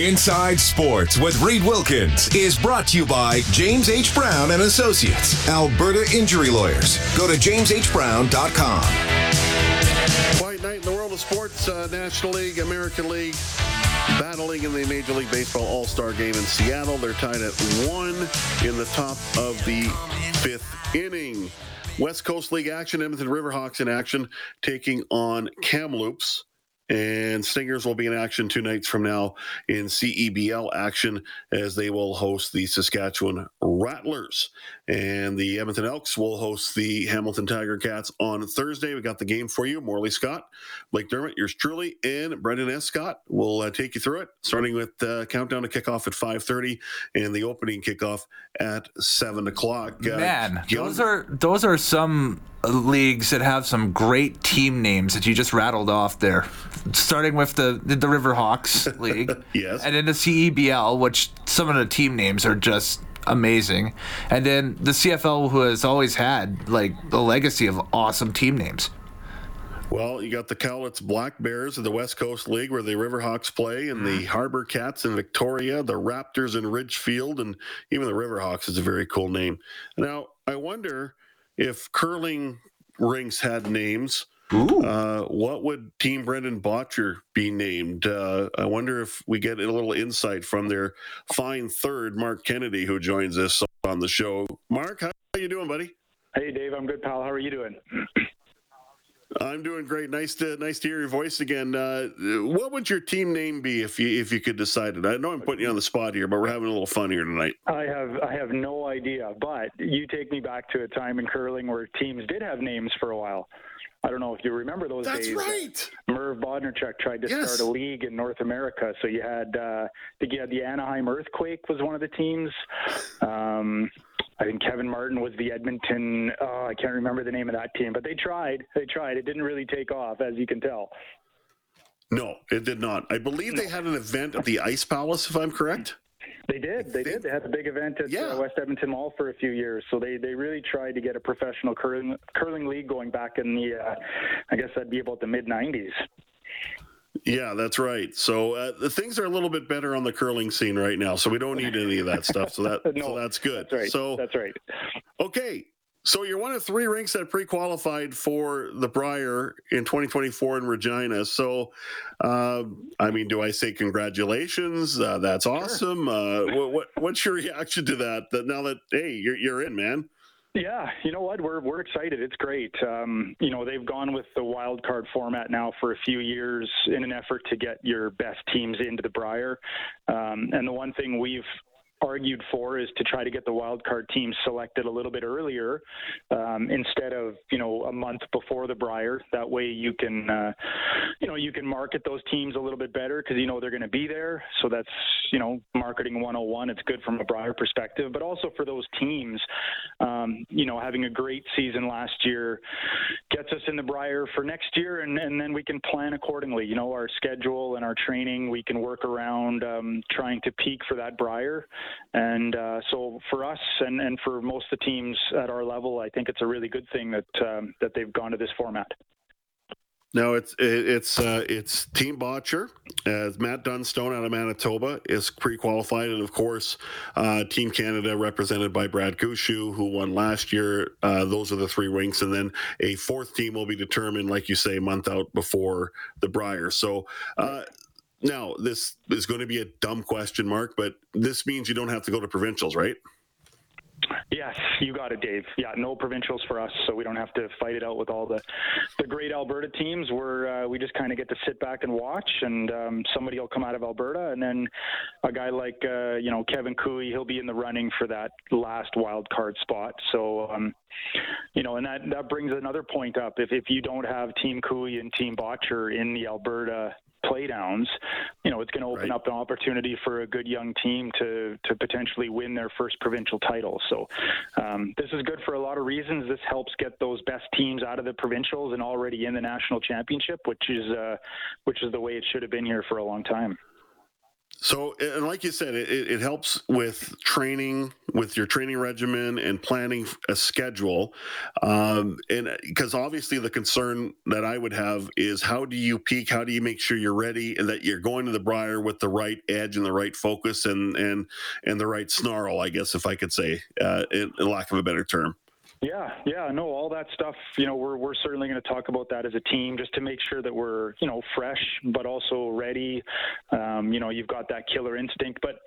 Inside Sports with Reid Wilkins is brought to you by James H. Brown and Associates, Alberta Injury Lawyers. Go to jameshbrown.com. Quiet night in the world of sports, uh, National League, American League, battling in the Major League Baseball All-Star game in Seattle. They're tied at one in the top of the fifth inning. West Coast League action, Edmonton Riverhawks in action, taking on Kamloops. And Stingers will be in action two nights from now in CEBL action as they will host the Saskatchewan Rattlers. And the Edmonton Elks will host the Hamilton Tiger Cats on Thursday. We got the game for you. Morley Scott, Blake Dermott, yours truly, and Brendan S. Scott will uh, take you through it, starting with uh, countdown to kickoff at 5.30 and the opening kickoff at 7 o'clock. Uh, Man, those are those are some leagues that have some great team names that you just rattled off there. Starting with the the Riverhawks League, yes, and then the CEBL, which some of the team names are just amazing, and then the CFL, who has always had like a legacy of awesome team names. Well, you got the Cowlitz Black Bears of the West Coast League where the Riverhawks play, and the mm. Harbor Cats in Victoria, the Raptors in Ridgefield, and even the Riverhawks is a very cool name. Now, I wonder if curling rinks had names. Uh, what would Team Brendan Bottcher be named? Uh, I wonder if we get a little insight from their fine third, Marc Kennedy, who joins us on the show. Marc, how are you doing, buddy? Hey, Dave. I'm good, pal. How are you doing? I'm doing great. Nice to nice to hear your voice again. Uh, what would your team name be if you if you could decide it? I know I'm putting you on the spot here, but we're having a little fun here tonight. I have I have no idea, but you take me back to a time in curling where teams did have names for a while. I don't know if you remember those That's days. That's right. Merv Bodnerchuk tried to yes. start a league in North America. So you had, uh, I think you had the Anaheim Earthquake was one of the teams. Um, I think Kevin Martin was the Edmonton. Oh, I can't remember the name of that team, but they tried. They tried. It didn't really take off, as you can tell. No, it did not. I believe they had an event at the Ice Palace, if I'm correct. They did. They did. They had a big event at yeah. uh, West Edmonton Mall for a few years. So they, they really tried to get a professional curling curling league going back in the, uh, I guess that'd be about the mid '90s. Yeah, that's right. So uh, the things are a little bit better on the curling scene right now. So we don't need any of that stuff. So that no, so that's good. That's right. So that's right. Okay, so you're one of three rinks that pre-qualified for the Brier in 2024 in Regina. So, uh, I mean, do I say congratulations? Uh, that's awesome. Uh, what, what, what's your reaction to that? That now that hey, you're you're in, man. Yeah, you know what? We're we're excited. It's great. Um, you know, they've gone with the wild card format now for a few years in an effort to get your best teams into the Brier. Um, and the one thing we've argued for is to try to get the wild card team selected a little bit earlier um, instead of you know a month before the Brier. That way you can uh, you know you can market those teams a little bit better because you know they're going to be there. So that's you know marketing 101. It's good from a Brier perspective, but also for those teams. Um, you know having a great season last year gets us in the Brier for next year, and, and then we can plan accordingly. You know our schedule and our training we can work around um, trying to peak for that Brier. And uh, so for us and, and for most of the teams at our level, I think it's a really good thing that um, that they've gone to this format. No, it's it's uh, it's Team Bottcher. Matt Dunstone out of Manitoba is pre-qualified, and of course, uh, Team Canada represented by Brad Gushue, who won last year. Uh, those are the three rinks, and then a fourth team will be determined, like you say, month out before the Brier. So. Now, this is going to be a dumb question, Marc, but this means you don't have to go to provincials, right? Yes, you got it, Dave. Yeah, no provincials for us, so we don't have to fight it out with all the the great Alberta teams. Where uh, we just kind of get to sit back and watch, and um, somebody will come out of Alberta, and then a guy like uh, you know Kevin Cooley, he'll be in the running for that last wild card spot. So um, you know, and that that brings another point up. If if you don't have Team Cooley and Team Bottcher in the Alberta playdowns, you know, it's going to open right. up an opportunity for a good young team to to potentially win their first provincial title. So um, this is good for a lot of reasons. This helps get those best teams out of the provincials and already in the national championship, which is uh, which is the way it should have been here for a long time. So, and like you said, it, it helps with training, with your training regimen and planning a schedule. Um, and because obviously the concern that I would have is how do you peak? How do you make sure you're ready and that you're going to the Brier with the right edge and the right focus and and and the right snarl? I guess if I could say, uh, in, in lack of a better term. Yeah, yeah, no, all that stuff. You know, we're we're certainly going to talk about that as a team, just to make sure that we're you know fresh, but also ready. Um, you know, you've got that killer instinct, but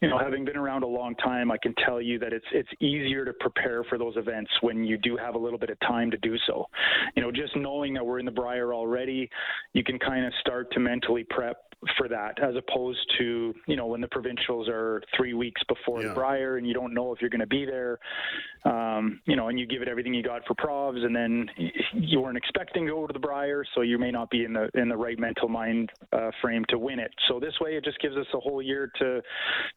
you know, having been around a long time, I can tell you that it's it's easier to prepare for those events when you do have a little bit of time to do so. You know, just knowing that we're in the Brier already, you can kind of start to mentally prep for that as opposed to you know when the provincials are three weeks before yeah. the Brier and you don't know if you're going to be there um, you know and you give it everything you got for provs and then you weren't expecting to go to the Brier so you may not be in the in the right mental mind uh, frame to win it so this way it just gives us a whole year to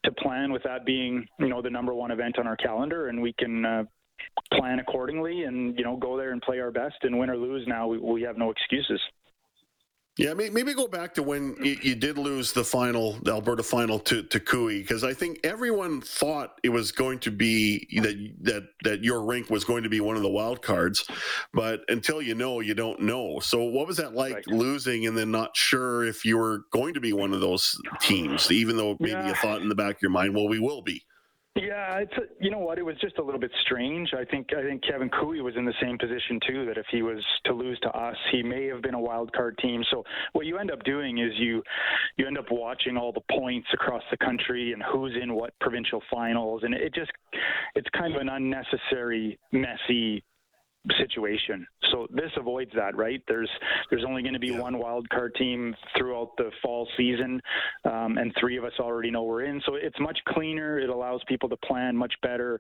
to plan with that being you know the number one event on our calendar and we can uh, plan accordingly and you know go there and play our best and win or lose now we, we have no excuses yeah, maybe go back to when you did lose the final, the Alberta final to to Koe, because I think everyone thought it was going to be that that that your rink was going to be one of the wild cards, but until you know, you don't know. So, what was that like right. losing and then not sure if you were going to be one of those teams, even though maybe yeah. you thought in the back of your mind, well, we will be. Yeah, it's a, you know what? It was just a little bit strange. I think I think Kevin Koe was in the same position too. That if he was to lose to us, he may have been a wild card team. So what you end up doing is you you end up watching all the points across the country and who's in what provincial finals, and it just it's kind of an unnecessary messy situation. So this avoids that, right? There's there's only going to be yeah. one wild card team throughout the fall season, um, and three of us already know we're in. So it's much cleaner. It allows people to plan much better.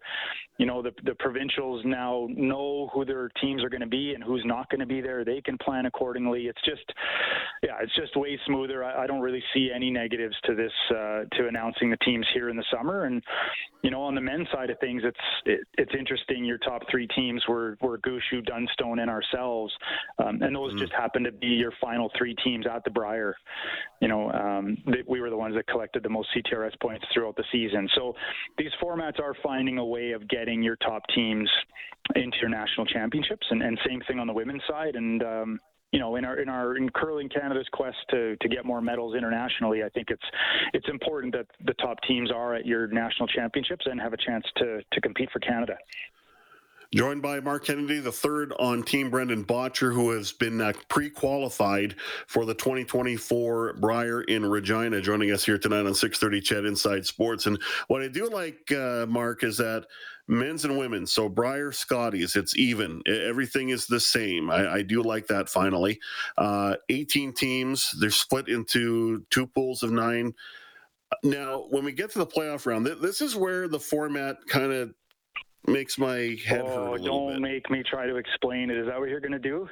You know, the the provincials now know who their teams are going to be and who's not going to be there. They can plan accordingly. It's just, yeah, it's just way smoother. I, I don't really see any negatives to this uh, to announcing the teams here in the summer. And you know, on the men's side of things, it's it, it's interesting. Your top three teams were were Gushue, Dunstone, and ourselves, um, and those mm-hmm. just happened to be your final three teams at the Brier. You know, um, they, we were the ones that collected the most CTRS points throughout the season. So these formats are finding a way of getting your top teams into your national championships, and, and same thing on the women's side. And um, you know, in our in our in curling Canada's quest to to get more medals internationally, I think it's it's important that the top teams are at your national championships and have a chance to to compete for Canada. Joined by Marc Kennedy, the third on Team Brendan Bottcher, who has been uh, pre qualified for the 2024 Brier in Regina, joining us here tonight on 630 CHED Inside Sports. And what I do like, uh, Marc, is that men's and women, so Brier Scotties, it's even. Everything is the same. I, I do like that finally. Uh, 18 teams, they're split into two pools of nine. Now, when we get to the playoff round, this is where the format kind of makes my head oh, hurt. don't bit. make me try to explain it. Is that what you're going to do?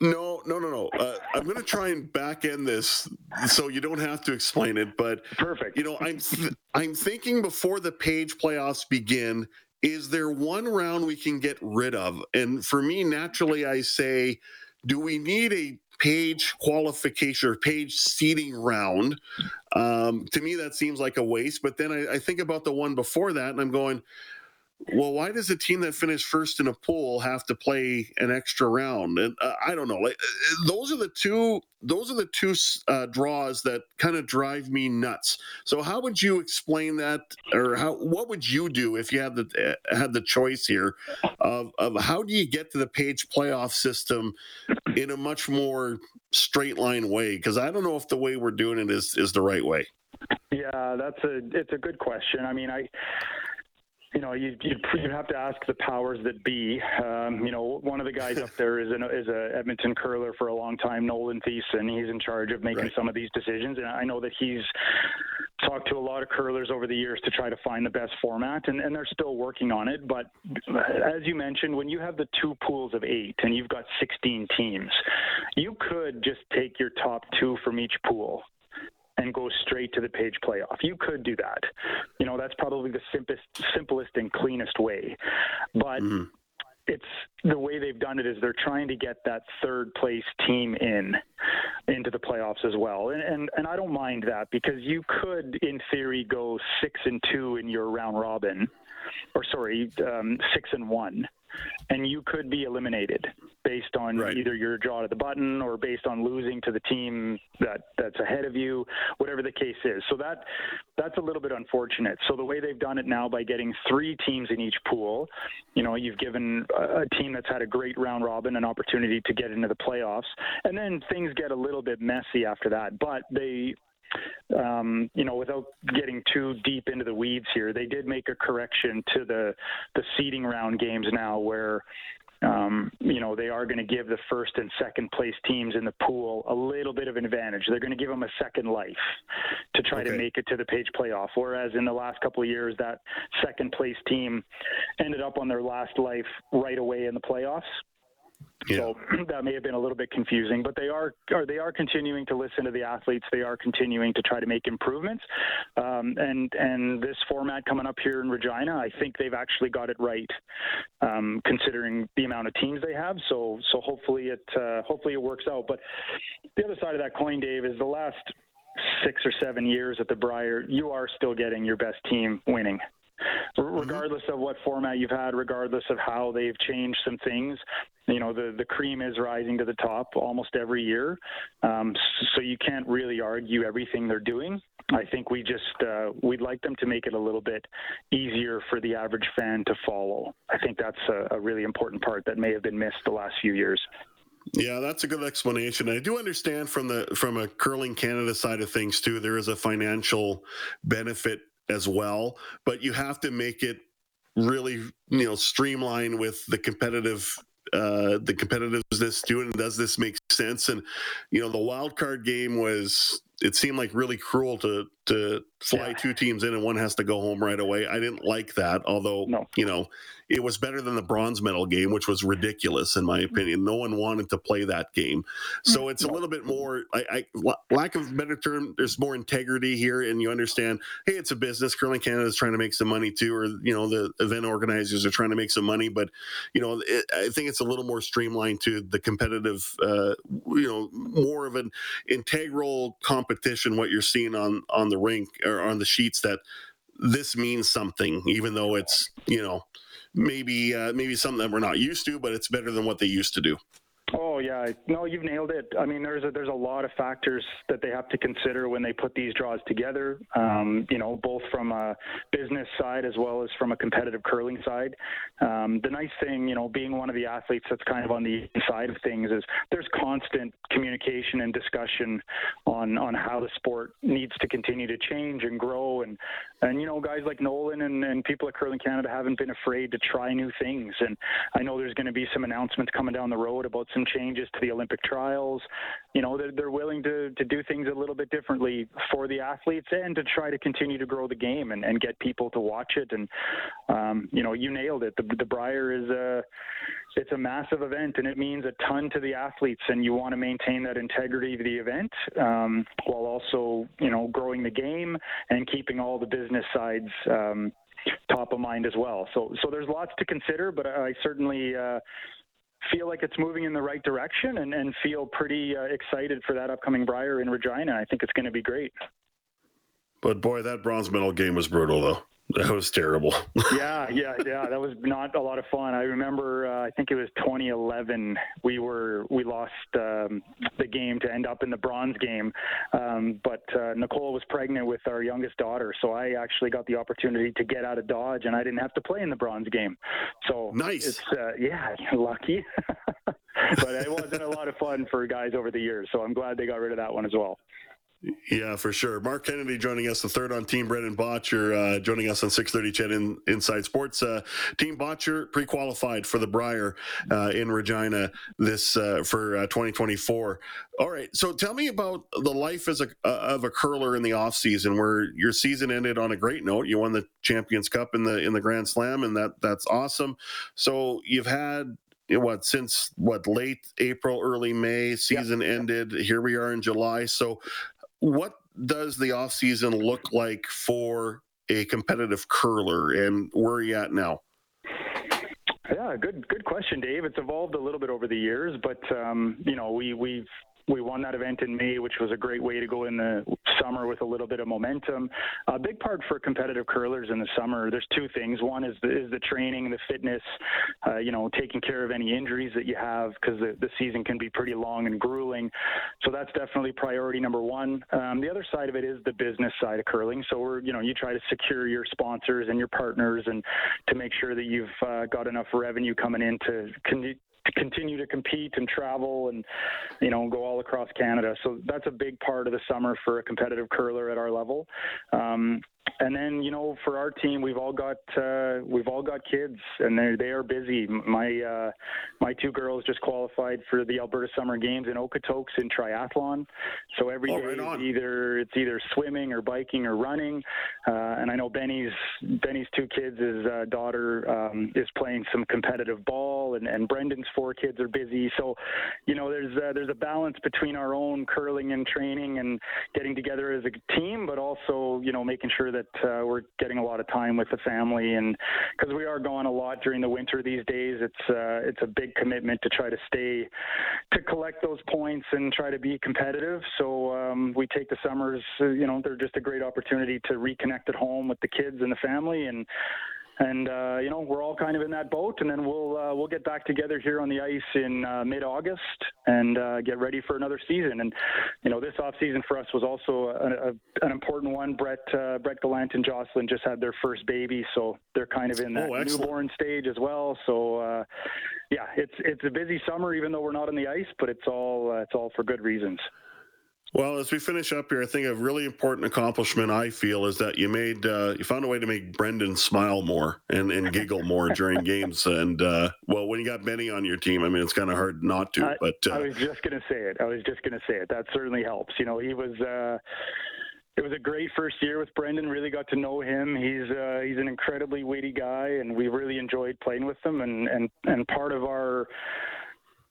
No, no, no, no. Uh, I'm going to try and back end this so you don't have to explain it. But perfect. You know, I'm th- I'm thinking before the page playoffs begin. Is there one round we can get rid of? And for me, naturally, I say, do we need a page qualification or page seeding round? Um, to me, that seems like a waste. But then I, I think about the one before that, and I'm going well, why does a team that finished first in a pool have to play an extra round? And uh, I don't know. Like uh, those are the two. Those are the two uh, draws that kind of drive me nuts. So, how would you explain that, or how? What would you do if you had the uh, had the choice here of of how do you get to the page playoff system in a much more straight line way? Because I don't know if the way we're doing it is is the right way. Yeah, that's a it's a good question. I mean, I you know, you'd, you'd, you'd, have to ask the powers that be. Um, you know, one of the guys up there is an is a Edmonton curler for a long time, Nolan Thiessen. He's in charge of making right. some of these decisions, and I know that he's talked to a lot of curlers over the years to try to find the best format, and, and they're still working on it. But as you mentioned, when you have the two pools of eight and you've got 16 teams, you could just take your top two from each pool and go straight to the page playoff. You could do that. You know, that's probably the simplest, simplest and cleanest way. But mm-hmm. it's the way they've done it is they're trying to get that third place team in into the playoffs as well. And and, and I don't mind that because you could in theory go 6 and 2 in your round robin or sorry, um, 6 and 1 and you could be eliminated based on right. either your draw to the button or based on losing to the team that that's ahead of you, whatever the case is. So that that's a little bit unfortunate. So the way they've done it now by getting three teams in each pool, you know, you've given a team that's had a great round robin an opportunity to get into the playoffs, and then things get a little bit messy after that. But they um, you know, without getting too deep into the weeds here, they did make a correction to the the seeding round games now, where um, you know, they are going to give the first and second place teams in the pool a little bit of an advantage. They're going to give them a second life to try okay. to make it to the page playoff. Whereas in the last couple of years, that second place team ended up on their last life right away in the playoffs. Yeah. So that may have been a little bit confusing, but they are, they are continuing to listen to the athletes. They are continuing to try to make improvements. Um, and and this format coming up here in Regina, I think they've actually got it right, um, considering the amount of teams they have. So so hopefully it uh, hopefully it works out. But the other side of that coin, Dave, is the last six or seven years at the Brier, you are still getting your best team winning. Mm-hmm. regardless of what format you've had, regardless of how they've changed some things. You know, the, the cream is rising to the top almost every year. Um, so you can't really argue everything they're doing. I think we just, uh, we'd like them to make it a little bit easier for the average fan to follow. I think that's a, a really important part that may have been missed the last few years. Yeah, that's a good explanation. I do understand from the from a curling Canada side of things too. There is a financial benefit as well, but you have to make it really, you know, streamline with the competitive uh the competitiveness to it does this make sense? And you know the wild card game was it seemed like really cruel to to fly yeah. two teams in and one has to go home right away. I didn't like that, although no. you know it was better than the bronze medal game, which was ridiculous in my opinion. No one wanted to play that game, so mm, it's no. a little bit more. I, I lack of better term. There's more integrity here, and you understand. Hey, it's a business. Curling Canada is trying to make some money too, or you know the event organizers are trying to make some money, but you know it, I think it's a little more streamlined to the competitive. Uh, you know, more of an integral competition. What you're seeing on on the rink or on the sheets that this means something, even though it's you know maybe uh, maybe something that we're not used to, but it's better than what they used to do. Yeah, no, you've nailed it. I mean, there's a, there's a lot of factors that they have to consider when they put these draws together. Um, you know, both from a business side as well as from a competitive curling side. Um, the nice thing, you know, being one of the athletes that's kind of on the side of things is there's constant communication and discussion on on how the sport needs to continue to change and grow. And and you know, guys like Nolan and, and people at Curling Canada haven't been afraid to try new things. And I know there's going to be some announcements coming down the road about some changes to the Olympic trials. You know, they're, they're willing to, to do things a little bit differently for the athletes and to try to continue to grow the game and, and get people to watch it. And, um, you know, you nailed it. The, the Brier is a, it's a massive event and it means a ton to the athletes and you want to maintain that integrity of the event um, while also, you know, growing the game and keeping all the business sides um, top of mind as well. So, so there's lots to consider, but I certainly, uh, feel like it's moving in the right direction and, and feel pretty uh, excited for that upcoming Brier in Regina. I think it's going to be great. But boy, that bronze medal game was brutal, though. That was terrible. yeah, yeah, yeah. That was not a lot of fun. I remember. Uh, I think it was 2011. We were we lost um, the game to end up in the bronze game, um, but uh, Nicole was pregnant with our youngest daughter, so I actually got the opportunity to get out of Dodge, and I didn't have to play in the bronze game. So nice. It's, uh, yeah, lucky. but it wasn't a lot of fun for guys over the years, so I'm glad they got rid of that one as well. Yeah, for sure. Marc Kennedy joining us, the third on Team Brendan Bottcher, uh, joining us on 630 CHED in, Inside Sports. Uh, Team Bottcher pre-qualified for the Brier uh, in Regina this uh, for 2024. Uh, All right, so tell me about the life as a uh, of a curler in the off season, where your season ended on a great note. You won the Champions Cup in the in the Grand Slam, and that that's awesome. So you've had what since what late April, early May season yep. ended. Here we are in July. So what does the off season look like for a competitive curler, and where are you at now? Yeah, good good question, Dave. It's evolved a little bit over the years, but um, you know we we've we won that event in May, which was a great way to go in the summer with a little bit of momentum. A big part for competitive curlers in the summer, there's two things. One is the, is the training, the fitness, uh, you know, taking care of any injuries that you have because the, the season can be pretty long and grueling. So that's definitely priority number one. Um, the other side of it is the business side of curling. So we're, you know, you try to secure your sponsors and your partners and to make sure that you've uh, got enough revenue coming in to con- continue to compete and travel and you know go all across Canada. So that's a big part of the summer for a competitive curler at our level. Um, and then you know for our team we've all got uh, we've all got kids and they they are busy. My uh, my two girls just qualified for the Alberta Summer Games in Okotoks in triathlon. So every oh, day right either it's either swimming or biking or running. Uh, and I know Benny's Benny's two kids his uh, daughter um, is playing some competitive ball and, and Brendan's four kids are busy. So you know there's uh, there's a balance between our own curling and training and getting together as a team but also you know making sure that uh, we're getting a lot of time with the family, and because we are gone a lot during the winter these days, it's uh, it's a big commitment to try to stay to collect those points and try to be competitive. So um, we take the summers, uh, you know, they're just a great opportunity to reconnect at home with the kids and the family, and and uh, you know we're all kind of in that boat, and then we'll uh, we'll get back together here on the ice in uh, mid-August and uh, get ready for another season. And you know this off season for us was also a, a, an important one. Brett uh, Brett Gallant and Jocelyn just had their first baby, so they're kind of in that oh, newborn stage as well. So uh, yeah, it's it's a busy summer, even though we're not on the ice, but it's all it's all for good reasons. Well, as we finish up here, I think a really important accomplishment I feel is that you made uh, you found a way to make Brendan smile more and, and giggle more during games. And uh, well, when you got Benny on your team, I mean, it's kind of hard not to. I, but uh, I was just going to say it. I was just going to say it. That certainly helps. You know, he was. Uh, it was a great first year with Brendan. Really got to know him. He's uh, he's an incredibly witty guy, and we really enjoyed playing with him. And and and part of our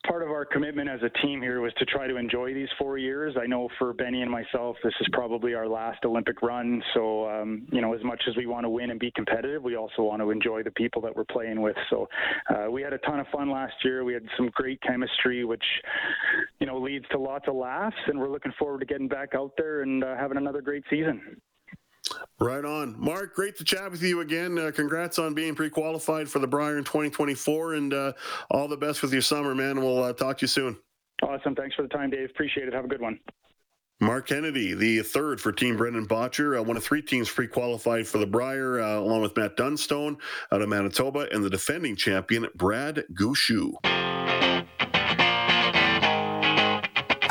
part of our commitment as a team here was to try to enjoy these four years. I know for Benny and myself, this is probably our last Olympic run. So, um, you know, as much as we want to win and be competitive, we also want to enjoy the people that we're playing with. So, uh, we had a ton of fun last year. We had some great chemistry, which, you know, leads to lots of laughs. And we're looking forward to getting back out there and uh, having another great season. Right on. Marc, great to chat with you again. Uh, congrats on being pre qualified for the Brier in 2024 and uh, all the best with your summer, man. We'll uh, talk to you soon. Awesome. Thanks for the time, Dave. Appreciate it. Have a good one. Marc Kennedy, the third for Team Brendan Bottcher, uh, one of three teams pre qualified for the Brier, uh, along with Matt Dunstone out of Manitoba and the defending champion, Brad Gushue.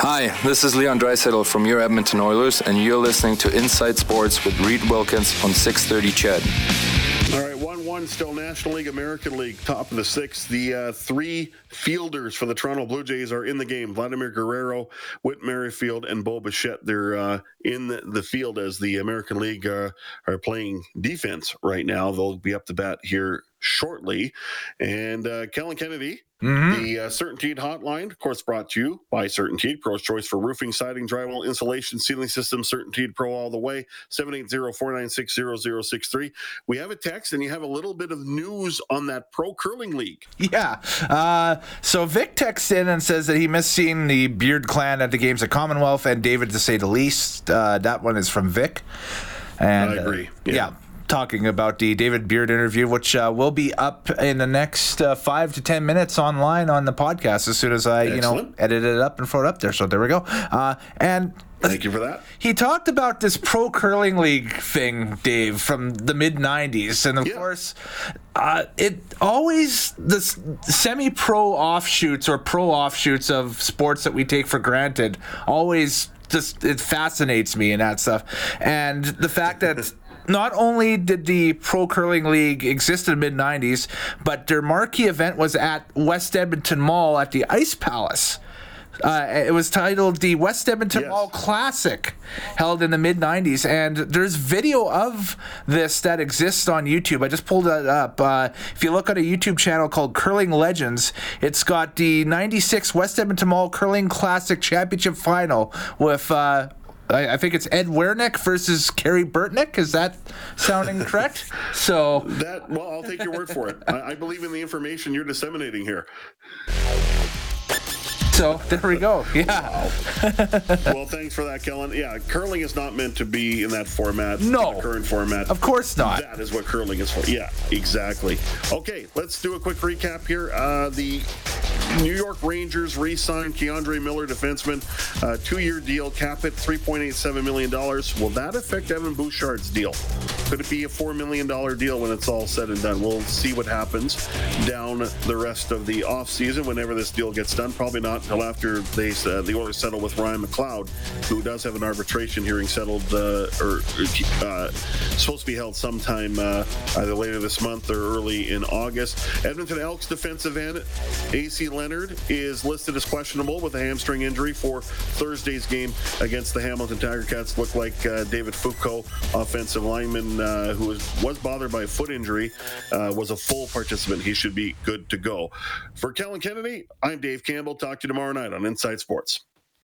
Hi, this is Leon Draisaitl from your Edmonton Oilers, and you're listening to Inside Sports with Reid Wilkins on 630 CHED. All right, 1 1 still National League, American League, top of the sixth. The uh, three fielders for the Toronto Blue Jays are in the game Vladimir Guerrero, Whit Merrifield, and Bo Bichette. They're uh, in the, the, field as the American League uh, are playing defense right now. They'll be up to bat here shortly. And uh, Kellen Kennedy Mm-hmm. The uh, CertainTeed hotline, of course, brought to you by CertainTeed, Pro's choice for roofing, siding, drywall, insulation, ceiling system, CertainTeed Pro all the way, 780-496-0063. We have a text, and you have a little bit of news on that Pro Curling League. Yeah. Uh, so Vic texts in and says that he missed seeing the Beard clan at the games of Commonwealth and David, to say the least. Uh, that one is from Vic. And, I agree. yeah. yeah talking about the David Beard interview, which uh, will be up in the next uh, five to ten minutes online on the podcast as soon as I, Excellent. you know, edit it up and throw it up there. So there we go. Uh, and Thank you for that. He talked about this pro curling league thing, Dave, from the mid '90s, and of yeah. course, uh, it always the semi-pro offshoots or pro offshoots of sports that we take for granted always just it fascinates me and that stuff. And the fact that not only did the Pro Curling League exist in the mid 90s, but their marquee event was at West Edmonton Mall at the Ice Palace. Uh, it was titled the West Edmonton yes. Mall Classic, held in the mid 90s. And there's video of this that exists on YouTube. I just pulled that up. Uh, if you look at a YouTube channel called Curling Legends, it's got the 96 West Edmonton Mall Curling Classic Championship Final with. Uh, I, I, think it's Ed Werenich versus Kerry Burtnyk. Is that sounding correct? So that well, I'll take your word for it. I, I believe in the information you're disseminating here. So there we go. Yeah. well, thanks for that, Kellen. Yeah, curling is not meant to be in that format. No. current format. Of course not. That is what curling is for. Yeah, exactly. Okay, let's do a quick recap here. Uh, the New York Rangers re-signed K'Andre Miller, defenseman, uh, two-year deal, cap it $3.87 million. Will that affect Evan Bouchard's deal? Could it be a $4 million deal when it's all said and done? We'll see what happens down the rest of the offseason whenever this deal gets done. Probably not until after they uh, the Oilers settle with Ryan McLeod, who does have an arbitration hearing settled uh, or uh, supposed to be held sometime uh, either later this month or early in August. Edmonton Elks defensive end AC Leonard is listed as questionable with a hamstring injury for Thursday's game against the Hamilton Tiger Cats. Looked like uh, David Foucault, offensive lineman uh, who was, was bothered by a foot injury, was a full participant. He should be good to go. For Kellen Kennedy, I'm Dave Campbell. Talk to you tomorrow night on Inside Sports.